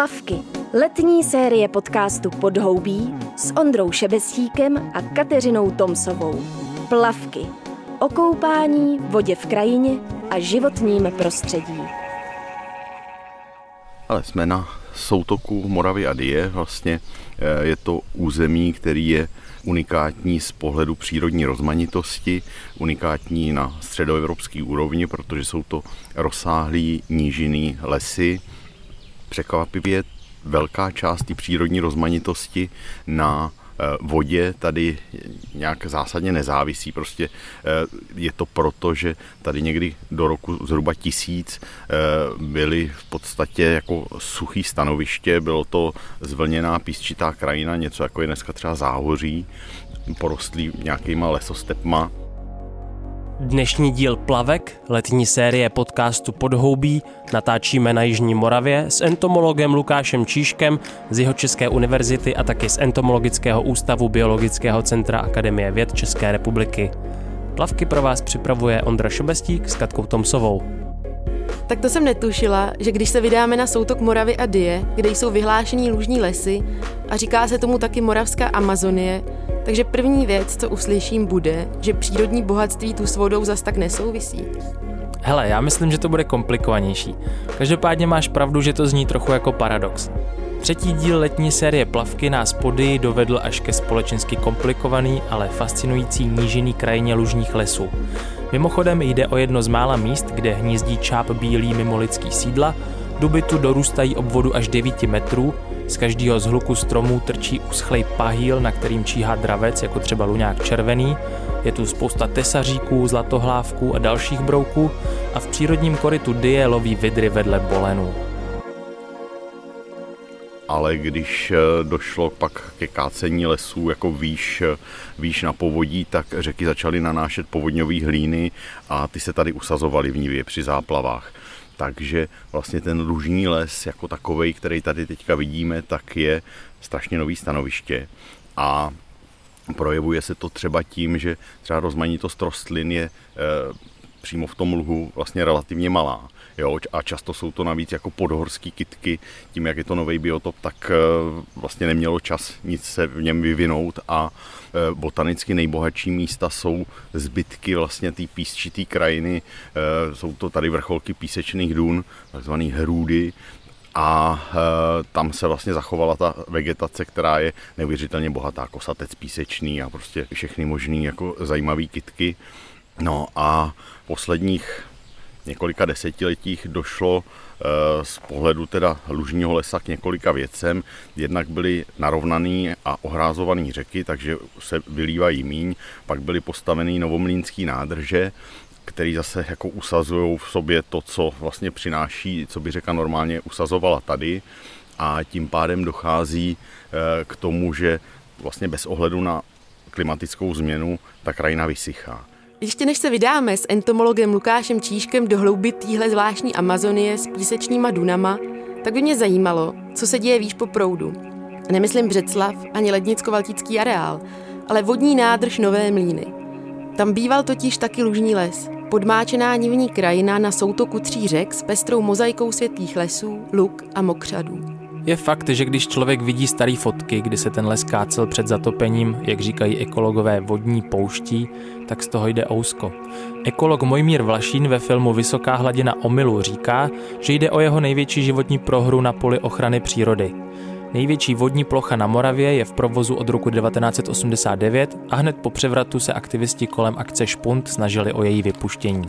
Plavky. Letní série podcastu Podhoubí s Ondrou Šebestíkem a Kateřinou Tomsovou. Plavky. O koupání, vodě v krajině a životním prostředí. Ale jsme na soutoku Moravy a Die. Vlastně eh, je to území, který je unikátní z pohledu přírodní rozmanitosti, unikátní na středoevropské úrovni, protože jsou to rozsáhlý nížinný lesy. Překvapivě velká část té přírodní rozmanitosti na Eh, vodě tady nějak zásadně nezávisí. Prostě eh, je to proto, že tady někdy do roku zhruba tisíc eh, byly v podstatě jako suchý stanoviště, bylo to zvlněná písčitá krajina, něco jako je dneska třeba záhoří, porostlý nějakýma lesostepma Dnešní díl Plavek, letní série podcastu Podhoubí, natáčíme na Jižní Moravě s entomologem Lukášem Číškem z jeho České univerzity a taky z Entomologického ústavu Biologického centra Akademie věd České republiky. Plavky pro vás připravuje Ondra Šobestík s Katkou Tomsovou. Tak to jsem netušila, že když se vydáme na soutok Moravy a Die, kde jsou vyhlášení lužní lesy a říká se tomu taky Moravská Amazonie, takže první věc, co uslyším, bude, že přírodní bohatství tu s vodou zas tak nesouvisí. Hele, já myslím, že to bude komplikovanější. Každopádně máš pravdu, že to zní trochu jako paradox. Třetí díl letní série Plavky nás pody dovedl až ke společensky komplikovaný, ale fascinující nížiný krajině lužních lesů. Mimochodem jde o jedno z mála míst, kde hnízdí čáp bílý mimo lidský sídla, duby tu dorůstají obvodu až 9 metrů z každého zhluku stromů trčí uschlej pahýl, na kterým číhá dravec, jako třeba luňák červený. Je tu spousta tesaříků, zlatohlávků a dalších brouků a v přírodním korytu die loví vidry vedle bolenů. Ale když eh, došlo pak ke kácení lesů jako výš, eh, výš na povodí, tak řeky začaly nanášet povodňové hlíny a ty se tady usazovaly v Nivě při záplavách. Takže vlastně ten lužní les jako takový, který tady teďka vidíme, tak je strašně nový stanoviště. A projevuje se to třeba tím, že třeba rozmanitost rostlin je e, přímo v tom luhu vlastně relativně malá. Jo, a často jsou to navíc jako podhorský kitky, tím jak je to nový biotop, tak eh, vlastně nemělo čas nic se v něm vyvinout a eh, botanicky nejbohatší místa jsou zbytky vlastně té písčitý krajiny, eh, jsou to tady vrcholky písečných dun, takzvané hrůdy, a e, tam se vlastně zachovala ta vegetace, která je neuvěřitelně bohatá, kosatec písečný a prostě všechny možné jako zajímavé kitky. No a posledních několika desetiletích došlo eh, z pohledu teda lužního lesa k několika věcem. Jednak byly narovnaný a ohrázovaný řeky, takže se vylívají míň, pak byly postaveny novomlínský nádrže, který zase jako usazují v sobě to, co vlastně přináší, co by řeka normálně usazovala tady a tím pádem dochází eh, k tomu, že vlastně bez ohledu na klimatickou změnu ta krajina vysychá. Ještě než se vydáme s entomologem Lukášem Číškem do hlouby téhle zvláštní Amazonie s písečníma dunama, tak by mě zajímalo, co se děje výš po proudu. Nemyslím Břeclav ani Lednicko-Valtický areál, ale vodní nádrž Nové Mlíny. Tam býval totiž taky lužní les, podmáčená nivní krajina na soutoku tří řek s pestrou mozaikou světlých lesů, luk a mokřadů. Je fakt, že když člověk vidí staré fotky, kdy se ten les kácel před zatopením, jak říkají ekologové vodní pouští, tak z toho jde ousko. Ekolog Mojmír Vlašín ve filmu Vysoká hladina omylu říká, že jde o jeho největší životní prohru na poli ochrany přírody. Největší vodní plocha na Moravě je v provozu od roku 1989 a hned po převratu se aktivisti kolem akce Špunt snažili o její vypuštění.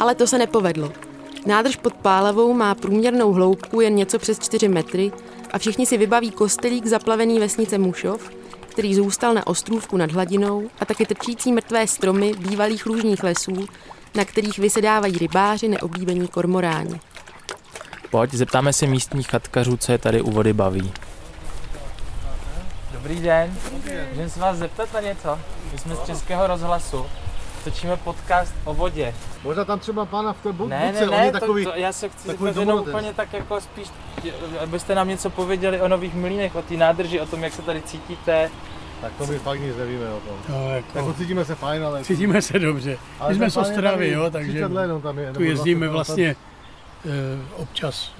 Ale to se nepovedlo. Nádrž pod Pálavou má průměrnou hloubku jen něco přes 4 metry a všichni si vybaví kostelík zaplavený vesnice Mušov, který zůstal na ostrůvku nad hladinou a taky trčící mrtvé stromy bývalých růžních lesů, na kterých vysedávají rybáři neoblíbení kormoráni. Pojď, zeptáme se místních chatkařů, co je tady u vody baví. Dobrý den, můžeme se vás zeptat na něco? My jsme z Českého rozhlasu točíme podcast o vodě. Možná tam třeba pána v té bu- Ne, buce, ne, on je ne, takový, to, to, já se chci takový zeptat jenom úplně tak jako spíš, abyste nám něco pověděli o nových mlínech, o té nádrži, o tom, jak se tady cítíte. Tak to my fakt nic nevíme o tom. No, Jako jako, cítíme se fajn, ale... cítíme se dobře. ale My jsme z Ostravy, tady jo, takže 30 let, on tam je, tu jezdíme 20 let. vlastně eh, občas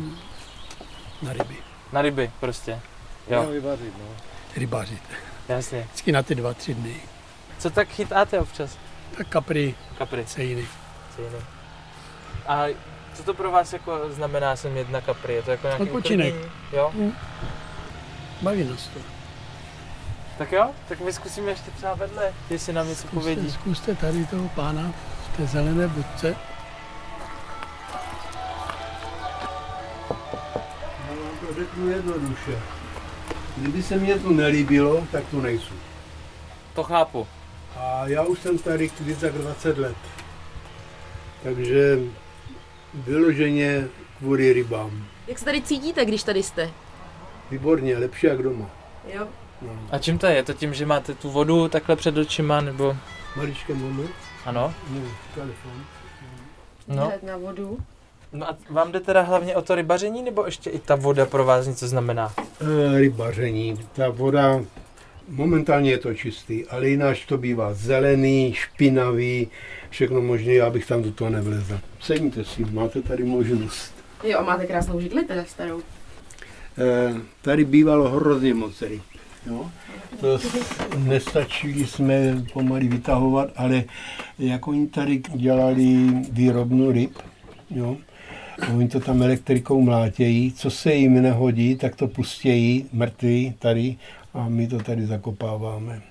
na ryby. Na ryby prostě. Jo. Vyvařit, no. rybařit. Jasně. Vždycky na ty dva, tři dny. Co tak chytáte občas? Tak kapry, Kapry. cejny. Cejny. A co to pro vás jako znamená sem jet na kapry? Je to jako nějaký Odpočinek. uklidnění? Jo? Baví nás to. Tak jo, tak my zkusíme ještě třeba vedle, jestli nám něco Zkuste, povědí. zkuste tady toho pána v té zelené budce. Já vám to řeknu jednoduše. Kdyby se mně to nelíbilo, tak tu nejsou. To chápu. A já už jsem tady víc jak 20 let. Takže vyloženě kvůli rybám. Jak se tady cítíte, když tady jste? Výborně, lepší jak doma. Jo. No. A čím to je? Je to tím, že máte tu vodu takhle před očima, nebo... Maličké moment. Ano? No, telefon. No. na vodu. no a vám jde teda hlavně o to rybaření, nebo ještě i ta voda pro vás něco znamená? E, rybaření. Ta voda, momentálně je to čistý, ale jináč to bývá zelený, špinavý, všechno možné, já bych tam do toho nevlezl. Ceníte si, máte tady možnost. Jo, a máte krásnou židli teda starou. Eh, tady bývalo hrozně moc ryb. Jo? To nestačili jsme pomaly vytahovat, ale jak oni tady dělali výrobnu ryb, jo? oni to tam elektrikou mlátějí, co se jim nehodí, tak to pustějí mrtví tady a my to tady zakopáváme.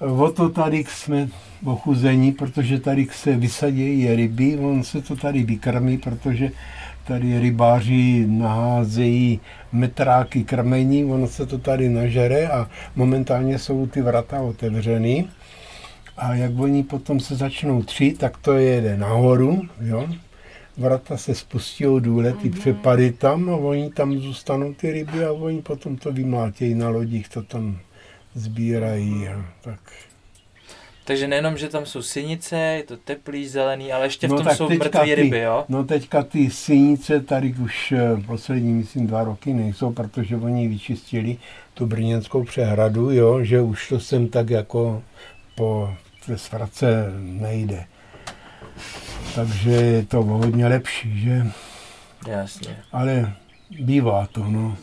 O to tady jsme ochuzení, protože tady se vysadějí ryby, on se to tady vykrmí, protože tady rybáři naházejí metráky krmení, ono se to tady nažere a momentálně jsou ty vrata otevřeny. A jak oni potom se začnou třít, tak to jede nahoru, jo. Vrata se spustí důle, ty přepady tam a oni tam zůstanou ty ryby a oni potom to vymlátějí na lodích, to tam sbírají a tak. Takže nejenom, že tam jsou synice, je to teplý, zelený, ale ještě v No tom tak jsou mrtvé ty- ryby, jo? No teďka ty synice tady už eh, poslední, myslím, dva roky nejsou, protože oni vyčistili tu brněnskou přehradu, jo, že už to sem tak jako po té svratce nejde. Takže je to o hodně lepší, že? Jasně. Ale bývá to, no.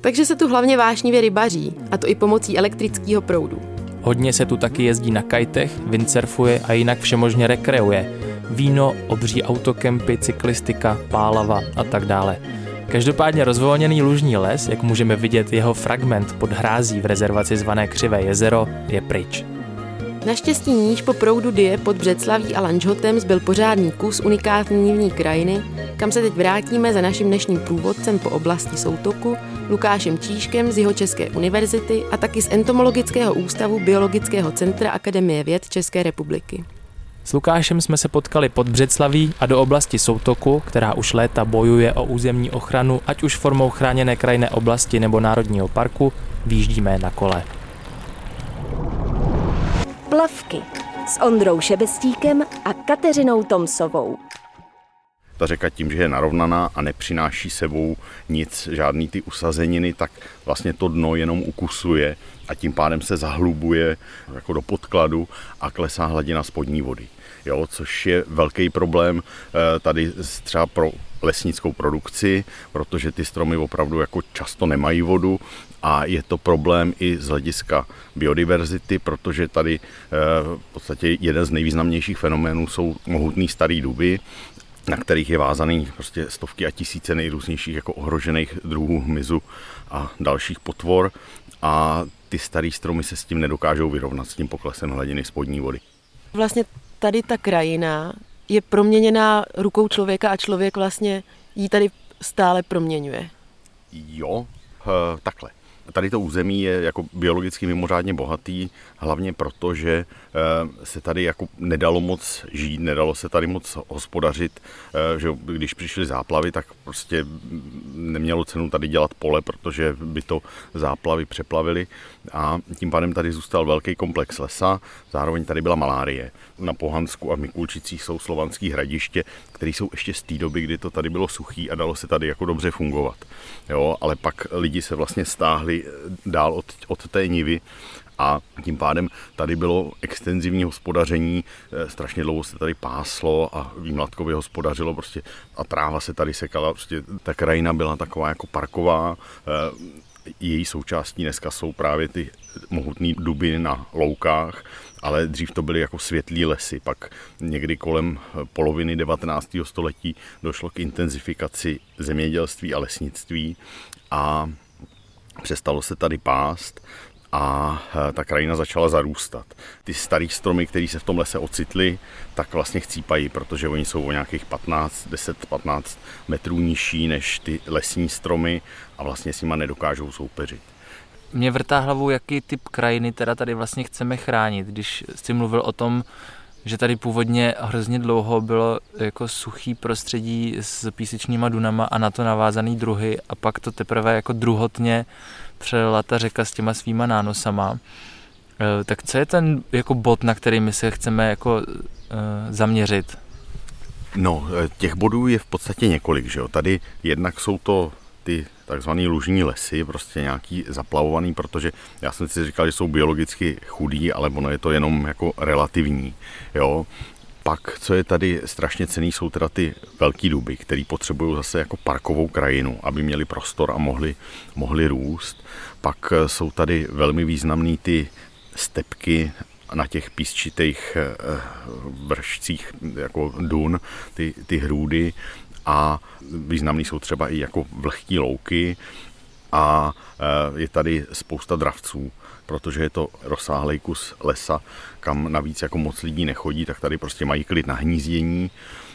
Takže se tu hlavně vášnivě rybaří, a to i pomocí elektrického proudu. Hodně se tu taky jezdí na kajtech, windsurfuje a jinak všemožně rekreuje. Víno, obří autokempy, cyklistika, pálava a tak dále. Každopádně rozvolněný lužní les, jak můžeme vidět jeho fragment pod hrází v rezervaci zvané Křivé jezero, je pryč. Naštěstí níž po proudu Die pod Břeclaví a Lanžhotem zbyl pořádný kus unikátní nivní krajiny, kam se teď vrátíme za naším dnešním průvodcem po oblasti Soutoku, Lukášem Číškem z Jihočeské univerzity a taky z Entomologického ústavu Biologického centra Akademie věd České republiky. S Lukášem jsme se potkali pod Břeclaví a do oblasti Soutoku, která už léta bojuje o územní ochranu, ať už formou chráněné krajinné oblasti nebo národního parku, výjíždíme na kole. Plavky s Ondrou Šebestíkem a Kateřinou Tomsovou. Ta řeka tím, že je narovnaná a nepřináší sebou nic, žádný ty usazeniny, tak vlastně to dno jenom ukusuje a tím pádem se zahlubuje jako do podkladu a klesá hladina spodní vody. Jo, což je velký problém eh, tady třeba pro lesnickou produkci, protože ty stromy opravdu jako často nemají vodu a je to problém i z hlediska biodiverzity, protože tady eh, v podstatě jeden z nejvýznamnějších fenoménů jsou mohutný starý duby, na kterých je vázaný prostě stovky a tisíce nejrůznějších jako ohrožených druhů hmyzu a dalších potvor a ty starý stromy se s tím nedokážou vyrovnat, s tím poklesem hladiny spodní vody. Vlastně tady ta krajina je proměněná rukou člověka a člověk vlastně ji tady stále proměňuje. Jo, eh, takhle. Tady to území je jako biologicky mimořádně bohatý, hlavně proto, že eh, se tady jako nedalo moc žít, nedalo se tady moc hospodařit, eh, že když přišly záplavy, tak prostě nemělo cenu tady dělat pole, protože by to záplavy přeplavily a tím pádem tady zůstal velký komplex lesa, zároveň tady byla malárie. Na Pohansku a Mikulčicích jsou slovanský hradiště, které jsou ještě z té doby, kdy to tady bylo suchý a dalo se tady jako dobře fungovat. Jo, ale pak lidi se vlastně stáhli dál od, od té nivy A tím pádem tady bylo extenzivní hospodaření, eh, strašně dlouho se tady páslo a výmladkově hospodařilo prostě a tráva se tady sekala, prostě ta krajina byla taková jako parková, eh, její součástí dneska jsou právě ty mohutné duby na loukách, ale dřív to byly jako světlý lesy. Pak někdy kolem poloviny 19. století došlo k intenzifikaci zemědělství a lesnictví a přestalo se tady pást a e, ta krajina začala zarůstat. Ty staré stromy, které se v tom lese ocitly, tak vlastně chcípají, protože oni jsou o nějakých 15, 10-15 metrů nižší než ty lesní stromy a vlastně s nima nedokážou soupeřit. Mě vrtá hlavou, jaký typ krajiny teda tady vlastně chceme chránit, když jsi mluvil o tom, že tady původně hrozně dlouho bylo jako suchý prostředí s písečníma dunama a na to navázaný druhy a pak to teprve jako druhotně přelila ta řeka s těma svýma nánosama. E, tak co je ten jako bod, na který my se chceme jako e, zaměřit? No, e, těch bodů je v podstatě několik, že jo. Tady jednak jsou to ty takzvaný lužní lesy, prostě nějaký zaplavovaný, protože já jsem si říkal, že jsou biologicky chudí, ale ono je to jenom jako relativní, jo. Pak, co je tady strašně cený, jsou teda ty velký duby, které potřebují zase jako parkovou krajinu, aby měli prostor a mohli, mohli růst. Pak jsou tady velmi významné ty stepky na těch písčitých eh, vršcích jako dun, ty, ty hrůdy a významný jsou třeba i jako vlhký louky a eh, je tady spousta dravců, protože je to rozsáhlý kus lesa, kam navíc jako moc lidí nechodí, tak tady prostě mají klid na hnízdění.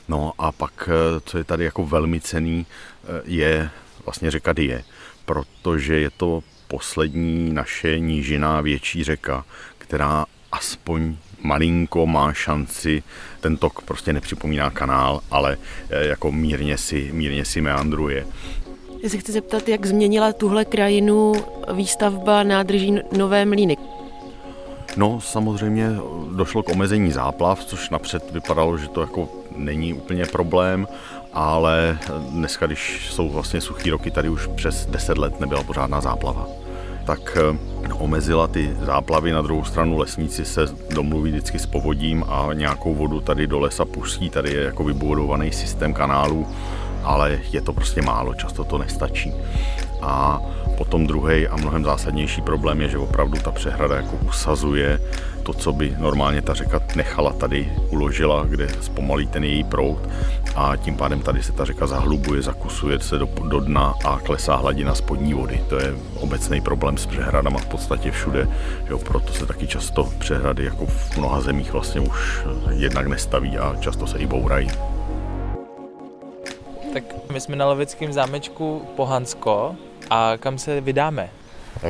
No a pak, eh, co je tady jako velmi cený, eh, je vlastně řeka Die, protože je to poslední naše nížiná větší řeka, která aspoň malinko má šanci, ten tok prostě nepřipomíná kanál, ale eh, jako mírně si, mírně si meandruje. Já se chci zeptat, jak změnila tuhle krajinu výstavba nádrží Nové Mlíny. No, samozřejmě došlo k omezení záplav, což napřed vypadalo, že to jako není úplně problém, ale dneska, když jsou vlastně suchý roky, tady už přes 10 let nebyla pořádná záplava tak eh, omezila ty záplavy. Na druhou stranu lesníci se domluví vždycky s povodím a nějakou vodu tady do lesa pustí. Tady je jako vybudovaný systém kanálů, ale je to prostě málo, často to nestačí. A potom druhý a mnohem zásadnější problém je, že opravdu ta přehrada jako usazuje to, co by normálně ta řeka nechala tady uložila, kde zpomalí ten její proud a tím pádem tady se ta řeka zahlubuje, zakusuje se do, do dna a klesá hladina spodní vody. To je obecný problém s přehradama v podstatě všude, jo, proto se taky často přehrady jako v mnoha zemích vlastně už jednak nestaví a často se i bourají. Tak my jsme na Lovickém zámečku Pohansko a kam se vydáme? Eh,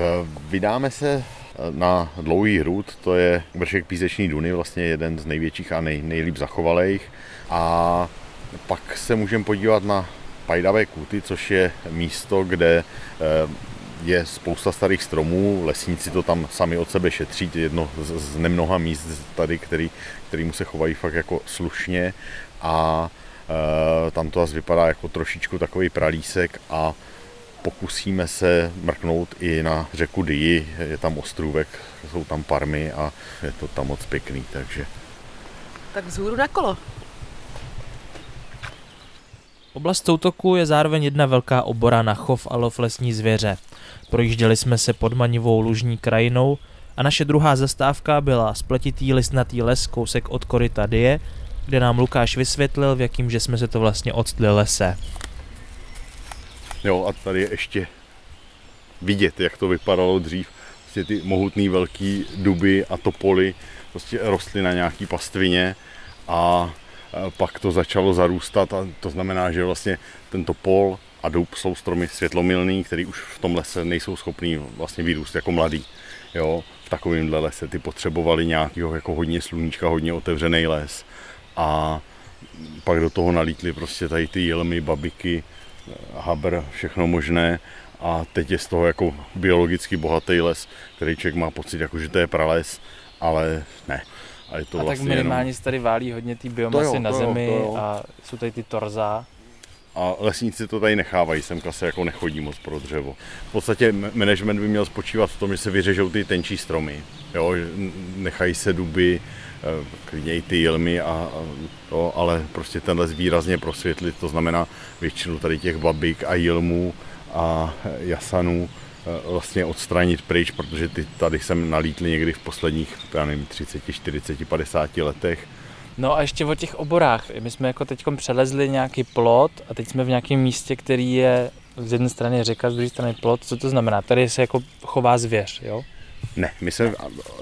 vydáme se na Dlouhý hrud, to je vršek Píseční Duny, vlastně jeden z největších a nej, nejlíp zachovalých. A pak se můžeme podívat na Pajdavé kuty, což je místo, kde eh, je spousta starých stromů, lesníci to tam sami od sebe šetří, jedno z nemnoha míst tady, který, kterýmu se chovají fakt jako slušně a e, tam to zase vypadá jako trošičku takový pralísek a pokusíme se mrknout i na řeku Dii, je tam ostrůvek, jsou tam parmy a je to tam moc pěkný, takže... Tak vzhůru na kolo. Oblast soutoku je zároveň jedna velká obora na chov a lov lesní zvěře. Projížděli jsme se pod manivou lužní krajinou a naše druhá zastávka byla spletitý listnatý les kousek od koryta Die, kde nám Lukáš vysvětlil, v jakým že jsme se to vlastně odstli lese. Jo, a tady je ještě vidět, jak to vypadalo dřív. Prostě ty mohutný velký duby a topoly prostě rostly na nějaký pastvině a pak to začalo zarůstat a to znamená, že vlastně tento pol a dub jsou stromy světlomilný, který už v tom lese nejsou schopný vlastně vyrůst jako mladý. Jo, v takovémhle lese ty potřebovali nějakého jako hodně sluníčka, hodně otevřený les a pak do toho nalítly prostě tady ty jelmy, babiky, habr, všechno možné a teď je z toho jako biologicky bohatý les, který člověk má pocit, jako že to je prales, ale ne. A, je to a vlastně tak minimálně jenom... tady válí hodně té biomasy jo, na zemi jo, a jsou tady ty torza. a lesníci to tady nechávají, semka se jako nechodí moc pro dřevo. V podstatě management by měl spočívat v tom, že se vyřežou ty tenčí stromy, jo, nechají se duby, klidně i ty jilmy, a, a to, ale prostě ten les výrazně prosvětlit, to znamená většinu tady těch babik a jilmů a jasanů eh, vlastně odstranit pryč, protože ty tady jsem nalítli někdy v posledních, já nevím, 30, 40, 50 letech. No a ještě o těch oborách. My jsme jako teď přelezli nějaký plot a teď jsme v nějakém místě, který je z jedné strany řeka, z druhé strany plot. Co to znamená? Tady se jako chová zvěř, jo? Ne, my jsme,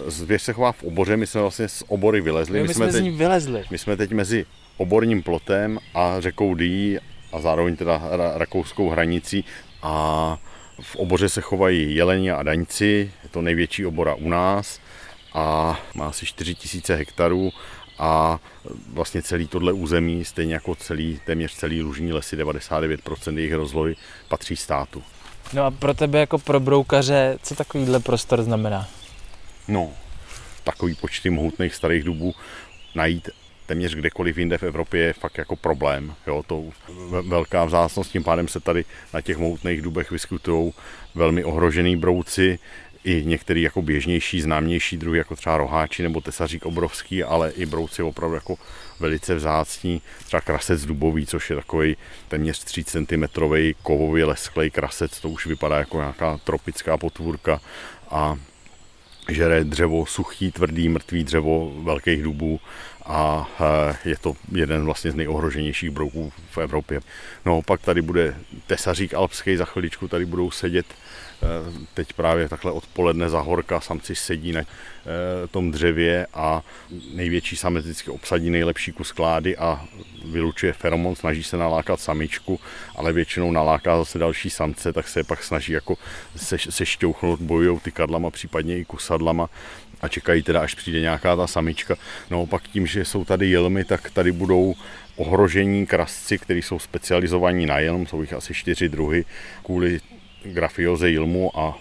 zvěř se chová v oboře, my jsme vlastně z obory vylezli. Jo, my, jsme, teď, z ní vylezli. my jsme teď mezi oborním plotem a řekou Dý a zároveň teda ra- rakouskou hranicí a v oboře se chovají jeleni a daňci, je to největší obora u nás a má asi 4000 hektarů a vlastně celý tohle území, stejně jako celý, téměř celý lužní lesy, 99% jejich rozlohy patří státu. No a pro tebe jako pro broukaře, co takovýhle prostor znamená? No, takový počty mohutných starých dubů najít téměř kdekoliv jinde v Evropě je fakt jako problém. Jo, to ve- velká vzácnost, tím pádem se tady na těch mohutných dubech vyskytují velmi ohrožený brouci, i některý jako běžnější, známější druhy, jako třeba roháči nebo tesařík obrovský, ale i brouci opravdu jako velice vzácní, třeba krasec dubový, což je takový téměř 3 cm kovově lesklej krasec, to už vypadá jako nějaká tropická potvůrka a žere dřevo suchý, tvrdý, mrtvý dřevo velkých dubů a eh, je to jeden vlastně z nejohroženějších brouků v Evropě. No pak tady bude tesařík alpský, za chviličku tady budou sedět teď právě takhle odpoledne za horka, samci sedí na eh, tom dřevě a největší samec vždycky obsadí nejlepší kus klády a vylučuje feromon, snaží se nalákat samičku, ale většinou naláká zase další samce, tak se pak snaží jako se, se šťouchnout, bojují ty kadlama, případně i kusadlama a čekají teda, až přijde nějaká ta samička. No pak tím, že jsou tady jelmy, tak tady budou ohrožení krasci, kteří jsou specializovaní na jelm, jsou jich asi čtyři druhy, kvůli grafioze jilmu a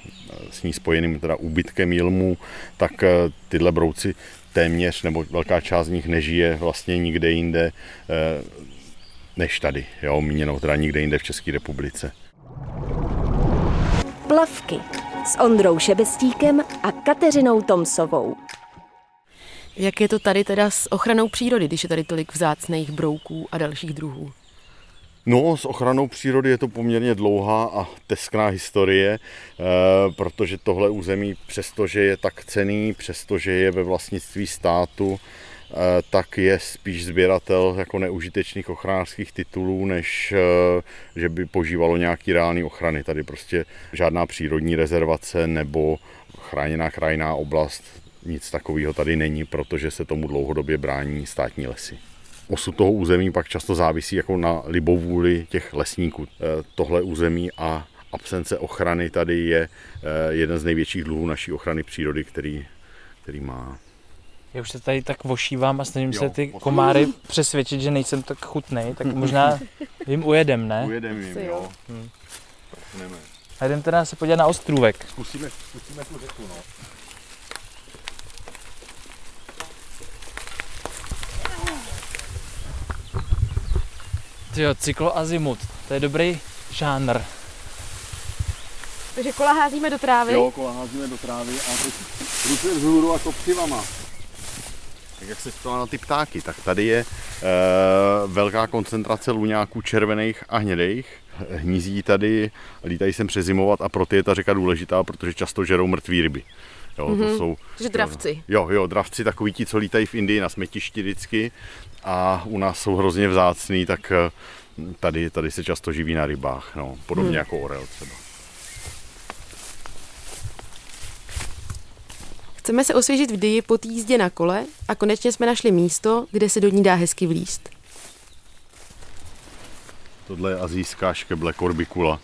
s ní spojeným teda úbytkem jilmu, tak eh, tyhle brouci téměř, nebo velká část z nich nežije vlastně nikde jinde eh, než tady, jo, míněno teda nikde jinde v České republice. Plavky s Ondrou Šebestíkem a Kateřinou Tomsovou. Jak je to tady teda s ochranou přírody, když je tady tolik vzácných brouků a dalších druhů? No, s ochranou přírody je to poměrně dlouhá a teskná historie, eh, protože tohle území, přestože je tak cený, přestože je ve vlastnictví státu, eh, tak je spíš sběratel jako neužitečných ochranářských titulů, než eh, že by požívalo nějaký reálný ochrany. Tady prostě žádná přírodní rezervace nebo chráněná krajinná oblast, nic takového tady není, protože se tomu dlouhodobě brání státní lesy osud toho území pak často závisí jako na libovůli těch lesníků. Eh, Tohle území a absence ochrany tady je eh, jeden z největších dluhů naší ochrany přírody, který, který má. Já už se tady tak vošívám a snažím Jo, se ty poslouchej. komáry přesvědčit, že nejsem tak chutnej, tak možná jim ujedem, ne? Ujedem jim, jo. Hm. Jdeme. A jdem teda se podívat na ostrůvek. Zkusíme, zkusíme tu řeku, no. Jo, cykloazimut, to je dobrý žánr. Takže kola házíme do trávy. Jo, kola házíme do trávy a teď ruce vzhůru a kopřivama. Tak jak se ptala na ty ptáky, tak tady je e, velká koncentrace luňáků červených a hnědých. Hnízí tady, lítají sem přezimovat a proto je ta řeka důležitá, protože často žerou mrtvý ryby. Jo, to Mhm. jsou, Takže dravci. Jo, jo, dravci takový ti, co lítají v Indii na smetišti vždycky a u nás jsou hrozně vzácný, tak eh, tady, tady se často živí na rybách, no, podobně Hmm. jako orel třeba. Chceme se osvěžit v Dyji po té jízdě na kole a konečně jsme našli místo, kde se do ní dá hezky vlíst. Tohle je azijská škeble korbikula,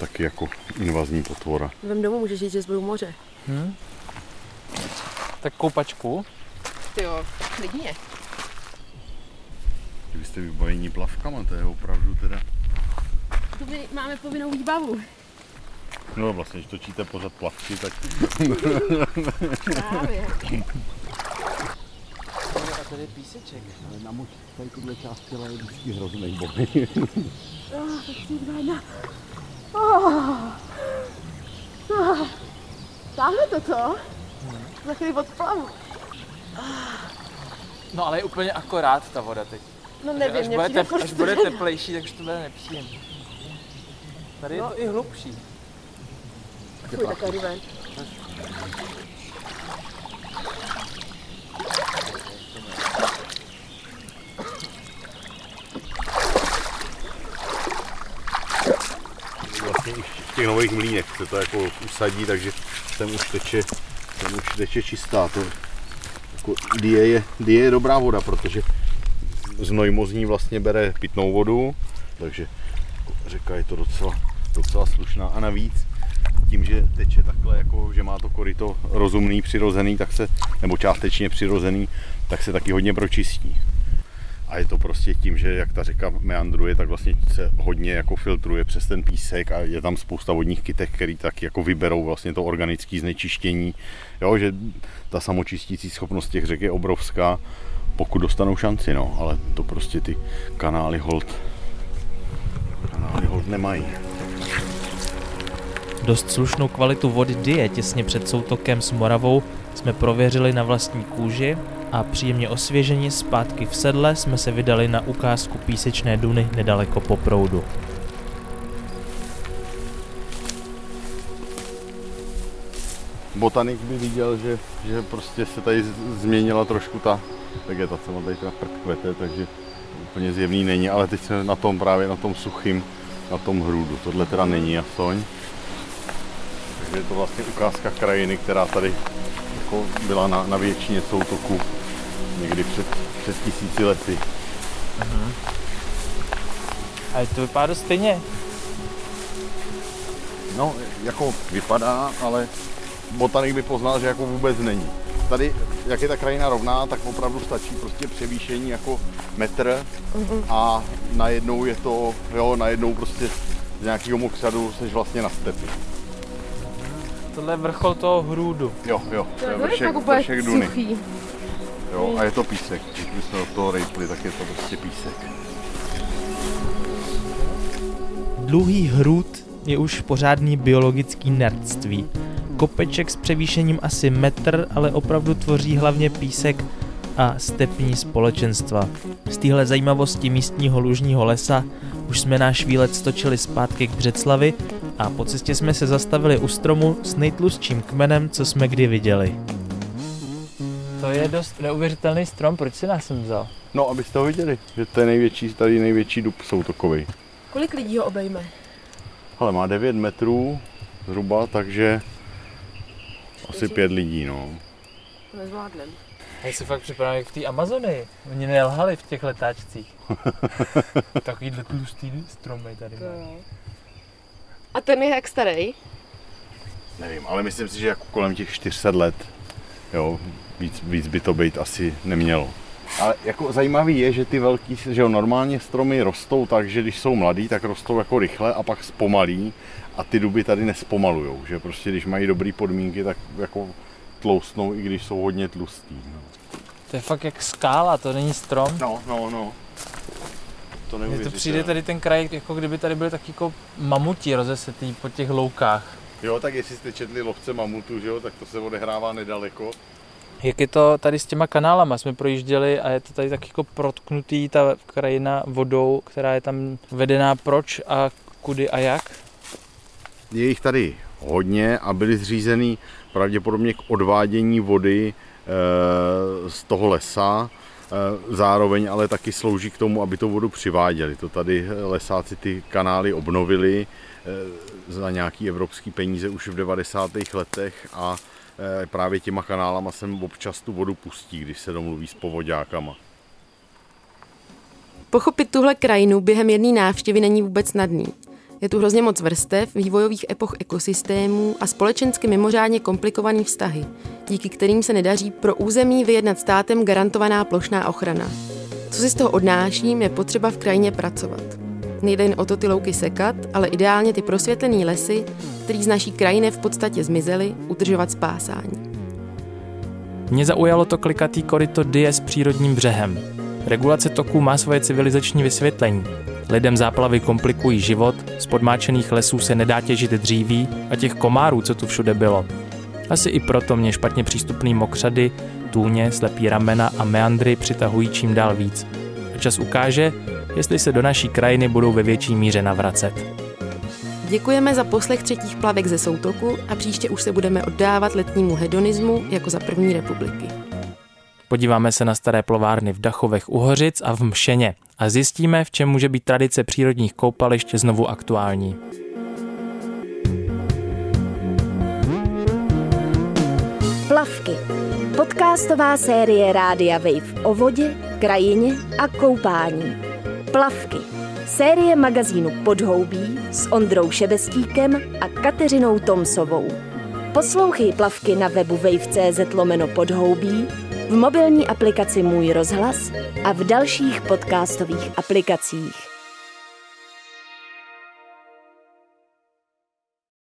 taky jako invazní potvora. Vem domů můžeš jít, že jsi byl u moře. Hm? Tak koupačku. Ty jo, klidně. Vy jste vybavení plavkama, to je opravdu teda... Tu máme povinnou výbavu. No vlastně, když točíte pořád plavky, tak Právě. tady je píseček. Ale na moč tady tuhle část těla je vždycky hrozný boj. Táhne to, co? Za chvíli odplavu. No ale je úplně akorát ta voda teď. No Že nevím, až, mě bude přijde tep, furt až bude teplejší, tak už to bude nepříjemné. Tady je to i hlubší. Fuj, takhle jdu ven. Vlastně i v těch nových mlínech se to jako usadí, takže sem už teče, sem už teče čistá. To, jako, die, je, die je dobrá voda, protože znoj mozní vlastně bere pitnou vodu, takže řeka je to docela, docela slušná a navíc tím, že teče takhle, jako, že má to koryto rozumný, přirozený, tak se, nebo částečně přirozený, tak se taky hodně pročistí. A je to prostě tím, že jak ta řeka meandruje, tak vlastně se hodně jako filtruje přes ten písek a je tam spousta vodních kytek, který tak jako vyberou vlastně to organické znečištění. Jo, že ta samočistící schopnost těch řek je obrovská, pokud dostanou šanci, no, ale to prostě ty kanály hold, kanály hold nemají. Dost slušnou kvalitu vody Die těsně před soutokem s Moravou jsme prověřili na vlastní kůži a příjemně osvěženi zpátky v sedle jsme se vydali na ukázku písečné duny nedaleko po proudu. Botanik by viděl, že, že prostě se tady změnila trošku ta vegetace, on tady teda prd kvete, takže úplně zjevný není, ale teď jsme na tom právě na tom suchým, na tom hrůdu. Tohle teda není jasoň. Takže je to vlastně ukázka krajiny, která tady jako byla na, na většině soutoku někdy před, před tisíci lety. Ale to vypadá dost stejně. No, jako vypadá, ale botanik by poznal, že jako vůbec není. Tady, jak je ta krajina rovná, tak opravdu stačí prostě převýšení jako metr a najednou je to, jo, najednou prostě z nějakého mokřadu jsi vlastně na stepi. Tohle je vrchol toho hrůdu. Jo, jo, to je vršek, vršek Duny. Jo, a je to písek. Když jsme do toho rejpli, tak je to prostě písek. Dlouhý hrůd je už pořádný biologický nerdství. Kopeček s převýšením asi metr, ale opravdu tvoří hlavně písek a stepní společenstva. Z téhle zajímavosti místního lužního lesa už jsme náš výlet stočili zpátky k Břeclavi a po cestě jsme se zastavili u stromu s nejtlustším kmenem, co jsme kdy viděli. To je dost neuvěřitelný strom, proč si nás sem vzal? No, abyste ho viděli, že to je největší, tady největší dub soutokový. Kolik lidí ho obejme? Ale má 9 metrů zhruba, takže asi pět lidí, no. To nezvládnem. Já si fakt připadám jak v té Amazonii. Oni nelhali v těch letáčcích. Takovýhle tlustý stromy tady. A ten je jak starý? Nevím, ale myslím si, že jako kolem těch 400 let, jo, víc, víc by to být asi nemělo. Ale jako zajímavý je, že ty velký, že jo, normálně stromy rostou tak, že když jsou mladý, tak rostou jako rychle a pak zpomalí a ty duby tady nespomalujou, že prostě když mají dobré podmínky, tak jako tloustnou, i když jsou hodně tlustý. No, To je fakt jak skála, to není strom. no, no. no. To Mně to přijde tady ten kraj, jako kdyby tady byly taky jako mamuti rozesetý po těch loukách. Jo, tak jestli jste četli lovce mamutu, že jo, tak to se odehrává nedaleko. Jak je to tady s těma kanálama, jsme projížděli a je to tady tak jako protknutý ta krajina vodou, která je tam vedená proč a kudy a jak. Je jich tady hodně a byly zřízený pravděpodobně k odvádění vody eh, z toho lesa. Eh, Zároveň ale taky slouží k tomu, aby tu vodu přiváděli. To tady lesáci ty kanály obnovili eh, za nějaký evropský peníze už v 90. letech a eh, právě těma kanálama sem občas tu vodu pustí, když se domluví s povodákama. Pochopit tuhle krajinu během jedné návštěvy není vůbec snadný. Je tu hrozně moc vrstev, vývojových epoch ekosystémů a společensky mimořádně komplikovaný vztahy, díky kterým se nedaří pro území vyjednat státem garantovaná plošná ochrana. Co si z toho odnáším, je potřeba v krajině pracovat. Nejde jen o to ty louky sekat, ale ideálně ty prosvětlené lesy, který z naší krajiny v podstatě zmizely, udržovat spásání. Mě zaujalo to klikatý koryto Die s přírodním břehem. Regulace toků má svoje civilizační vysvětlení. Lidem záplavy komplikují život, z podmáčených lesů se nedá těžit dříví a těch komárů, co tu všude bylo. Asi i proto mě špatně přístupný mokřady, tůně, slepý ramena a meandry přitahují čím dál víc. A čas ukáže, jestli se do naší krajiny budou ve větší míře navracet. Děkujeme za poslech třetích plavek ze soutoku a příště už se budeme oddávat letnímu hedonismu jako za první republiky. Podíváme se na staré plovárny v Dachovech u Hořic a v Mšeně a zjistíme, v čem může být tradice přírodních koupališť znovu aktuální. Plavky. Podcastová série Rádia Wave o vodě, krajině a koupání. Plavky. Série magazínu Podhoubí s Ondrou Šebestíkem a Kateřinou Tomsovou. Poslouchej plavky na webu wave.cz lomeno podhoubí, v mobilní aplikaci Můj rozhlas a v dalších podcastových aplikacích.